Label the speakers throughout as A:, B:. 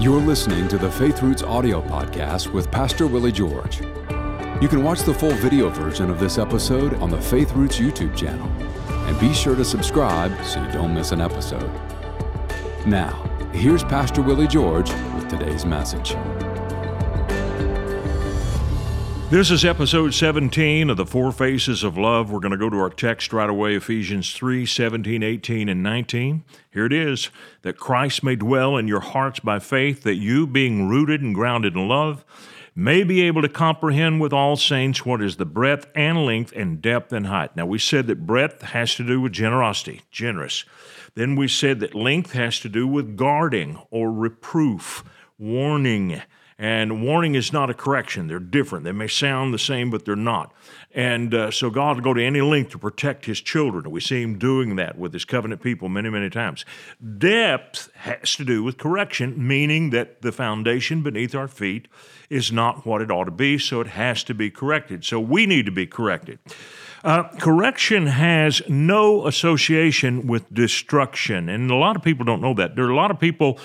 A: You're listening to the Faith Roots audio podcast with Pastor Willie George. You can watch the full video version of this episode on the Faith Roots YouTube channel. And be sure to subscribe so you don't miss an episode. Now, here's Pastor Willie George with today's message.
B: This is episode 17 of the Four Faces of Love. We're going to go to our text right away Ephesians 3 17, 18, and 19. Here it is that Christ may dwell in your hearts by faith, that you, being rooted and grounded in love, may be able to comprehend with all saints what is the breadth and length and depth and height. Now, we said that breadth has to do with generosity, generous. Then we said that length has to do with guarding or reproof, warning. And warning is not a correction. They're different. They may sound the same, but they're not. And uh, so God will go to any length to protect his children. We see him doing that with his covenant people many, many times. Depth has to do with correction, meaning that the foundation beneath our feet is not what it ought to be, so it has to be corrected. So we need to be corrected. Uh, correction has no association with destruction. And a lot of people don't know that. There are a lot of people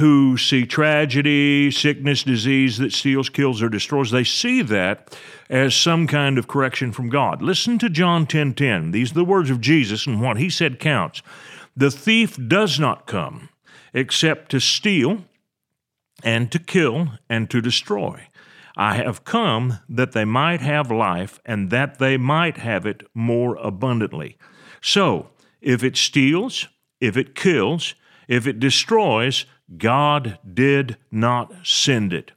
B: who see tragedy, sickness, disease that steals, kills, or destroys, they see that as some kind of correction from God. Listen to John 10:10. 10, 10. These are the words of Jesus, and what he said counts. The thief does not come except to steal and to kill and to destroy. I have come that they might have life and that they might have it more abundantly. So, if it steals, if it kills, if it destroys, God did not send it.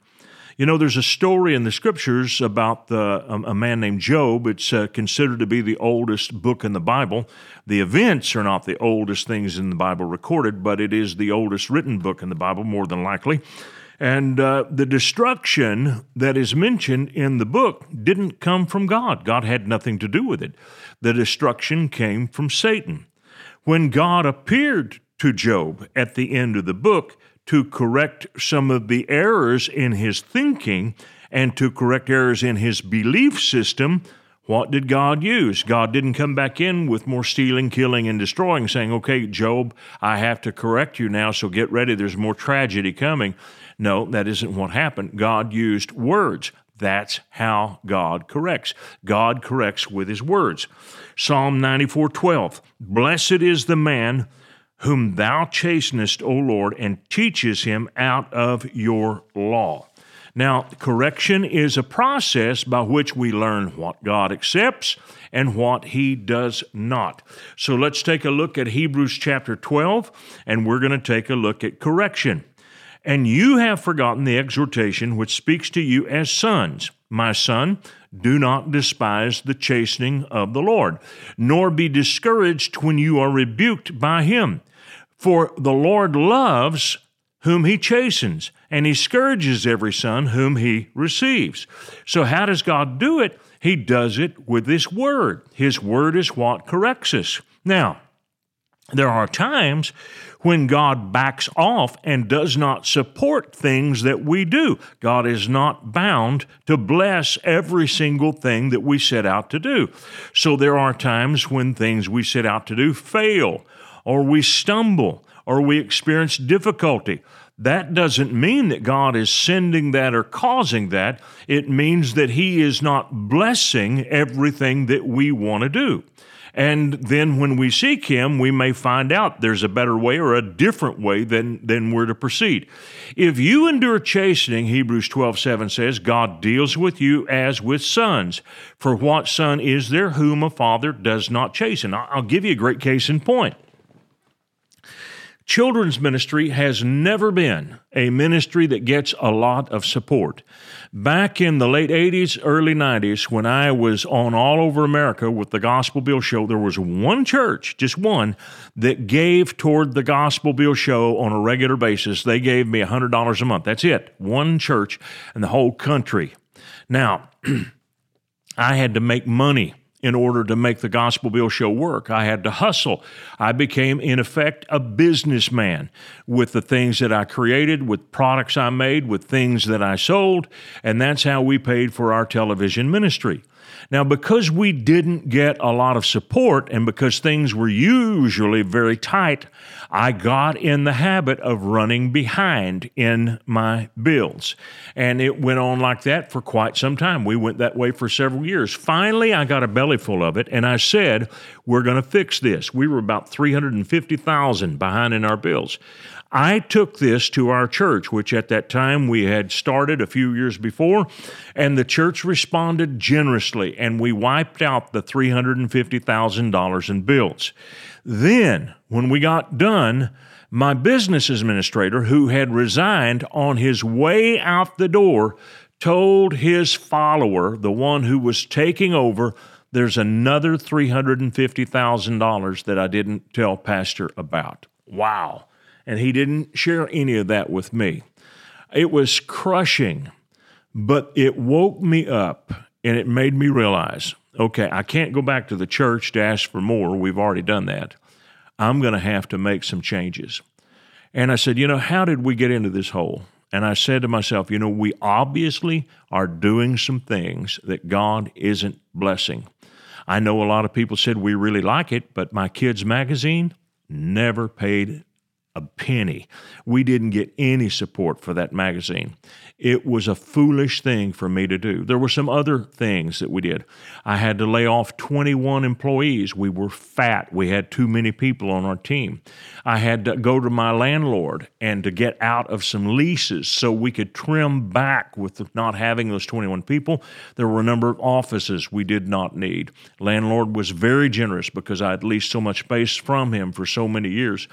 B: You know, there's a story in the scriptures about the, um, a man named Job. It's uh, considered to be the oldest book in the Bible. The events are not the oldest things in the Bible recorded, but it is the oldest written book in the Bible, more than likely. And uh, the destruction that is mentioned in the book didn't come from God. God had nothing to do with it. The destruction came from Satan. When God appeared to Job at the end of the book, to correct some of the errors in his thinking and to correct errors in his belief system, what did God use? God didn't come back in with more stealing, killing, and destroying, saying, Okay, Job, I have to correct you now, so get ready, there's more tragedy coming. No, that isn't what happened. God used words. That's how God corrects. God corrects with his words. Psalm 94 12. Blessed is the man whom thou chastenest, O Lord, and teaches him out of your law. Now, correction is a process by which we learn what God accepts and what He does not. So let's take a look at Hebrews chapter 12, and we're going to take a look at correction. And you have forgotten the exhortation which speaks to you as sons. My son, do not despise the chastening of the Lord, nor be discouraged when you are rebuked by Him. For the Lord loves whom he chastens, and he scourges every son whom he receives. So, how does God do it? He does it with His Word. His Word is what corrects us. Now, there are times when God backs off and does not support things that we do. God is not bound to bless every single thing that we set out to do. So there are times when things we set out to do fail or we stumble or we experience difficulty. That doesn't mean that God is sending that or causing that. It means that He is not blessing everything that we want to do. And then when we seek Him, we may find out there's a better way or a different way than, than we're to proceed. If you endure chastening, Hebrews 12 7 says, God deals with you as with sons. For what son is there whom a father does not chasten? I'll give you a great case in point. Children's ministry has never been a ministry that gets a lot of support. Back in the late 80s, early 90s, when I was on all over America with the Gospel Bill Show, there was one church, just one, that gave toward the Gospel Bill Show on a regular basis. They gave me $100 a month. That's it. One church in the whole country. Now, I had to make money in order to make the Gospel Bill show work. I had to hustle. I became, in effect, a businessman with the things that I created, with products I made, with things that I sold, and that's how we paid for our television ministry. Now, because we didn't get a lot of support and because things were usually very tight, I got in the habit of running behind in my bills. And it went on like that for quite some time. We went that way for several years. Finally, I got a belly full of it and I said, we're going to fix this. We were about 350,000 behind in our bills. I took this to our church, which at that time we had started a few years before, and the church responded generously, and we wiped out the $350,000 in bills. Then, when we got done, my business administrator, who had resigned on his way out the door, told his follower, the one who was taking over, there's another $350,000 that I didn't tell Pastor about. Wow and he didn't share any of that with me. It was crushing, but it woke me up and it made me realize okay, I can't go back to the church to ask for more. We've already done that. I'm going to have to make some changes. And I said, you know, how did we get into this hole? And I said to myself, you know, we obviously are doing some things that God isn't blessing. I know a lot of people said we really like it, but my kids' magazine never paid a penny. We didn't get any support for that magazine. It was a foolish thing for me to do. There were some other things that we did. I had to lay off 21 employees. We were fat. We had too many people on our team. I had to go to my landlord and to get out of some leases so we could trim back with not having those 21 people. There were a number of offices we did not need. Landlord was very generous because I had leased so much space from him for so many years.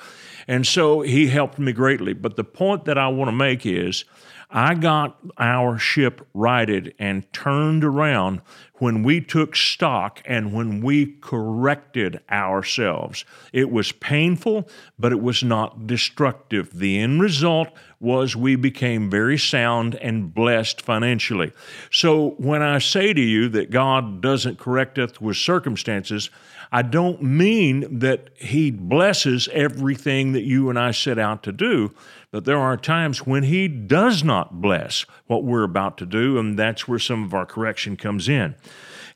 B: And so he helped me greatly. But the point that I want to make is I got our ship righted and turned around when we took stock and when we corrected ourselves. It was painful, but it was not destructive. The end result was we became very sound and blessed financially. So when I say to you that God doesn't correct us with circumstances, I don't mean that He blesses everything that you and I set out to do, but there are times when He does not bless what we're about to do, and that's where some of our correction comes in.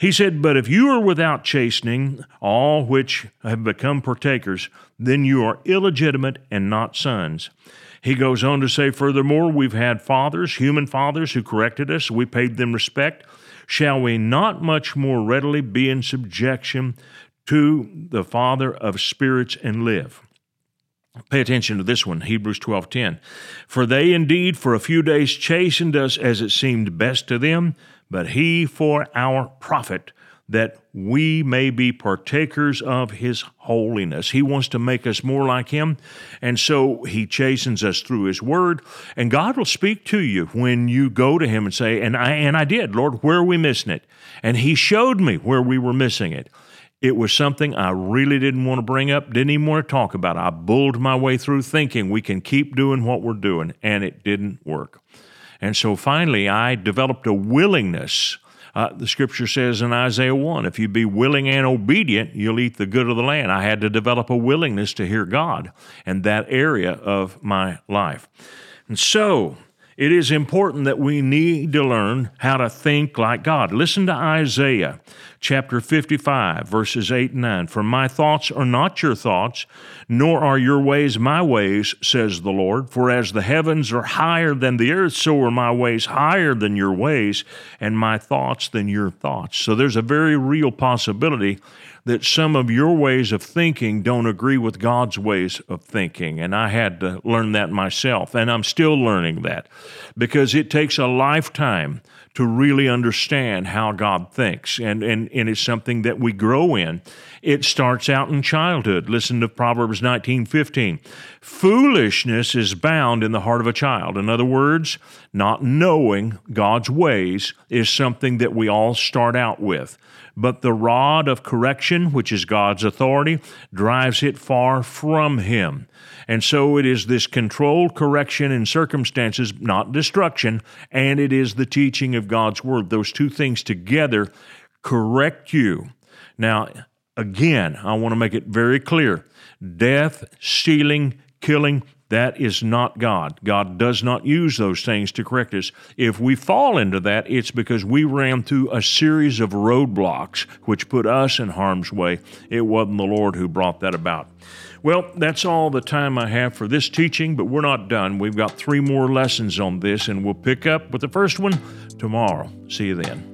B: He said, But if you are without chastening, all which have become partakers, then you are illegitimate and not sons. He goes on to say, Furthermore, we've had fathers, human fathers, who corrected us. We paid them respect. Shall we not much more readily be in subjection to the Father of spirits and live. Pay attention to this one, Hebrews 12:10. For they indeed for a few days chastened us as it seemed best to them, but he for our profit, that we may be partakers of his holiness. He wants to make us more like him, and so he chastens us through his word, and God will speak to you when you go to him and say, "And I and I did, Lord, where are we missing it?" And he showed me where we were missing it. It was something I really didn't want to bring up, didn't even want to talk about. I bulled my way through thinking we can keep doing what we're doing, and it didn't work. And so finally, I developed a willingness. Uh, the scripture says in Isaiah 1 if you be willing and obedient, you'll eat the good of the land. I had to develop a willingness to hear God in that area of my life. And so, it is important that we need to learn how to think like God. Listen to Isaiah chapter 55, verses 8 and 9. For my thoughts are not your thoughts, nor are your ways my ways, says the Lord. For as the heavens are higher than the earth, so are my ways higher than your ways, and my thoughts than your thoughts. So there's a very real possibility that some of your ways of thinking don't agree with God's ways of thinking. And I had to learn that myself, and I'm still learning that because it takes a lifetime to really understand how God thinks. And, and, and it's something that we grow in. It starts out in childhood. Listen to Proverbs 19 15. Foolishness is bound in the heart of a child. In other words, not knowing God's ways is something that we all start out with. But the rod of correction, which is God's authority, drives it far from Him. And so it is this controlled correction in circumstances, not destruction, and it is the teaching of God's Word. Those two things together correct you. Now, again, I want to make it very clear death, stealing, killing, That is not God. God does not use those things to correct us. If we fall into that, it's because we ran through a series of roadblocks which put us in harm's way. It wasn't the Lord who brought that about. Well, that's all the time I have for this teaching, but we're not done. We've got three more lessons on this, and we'll pick up with the first one tomorrow. See you then.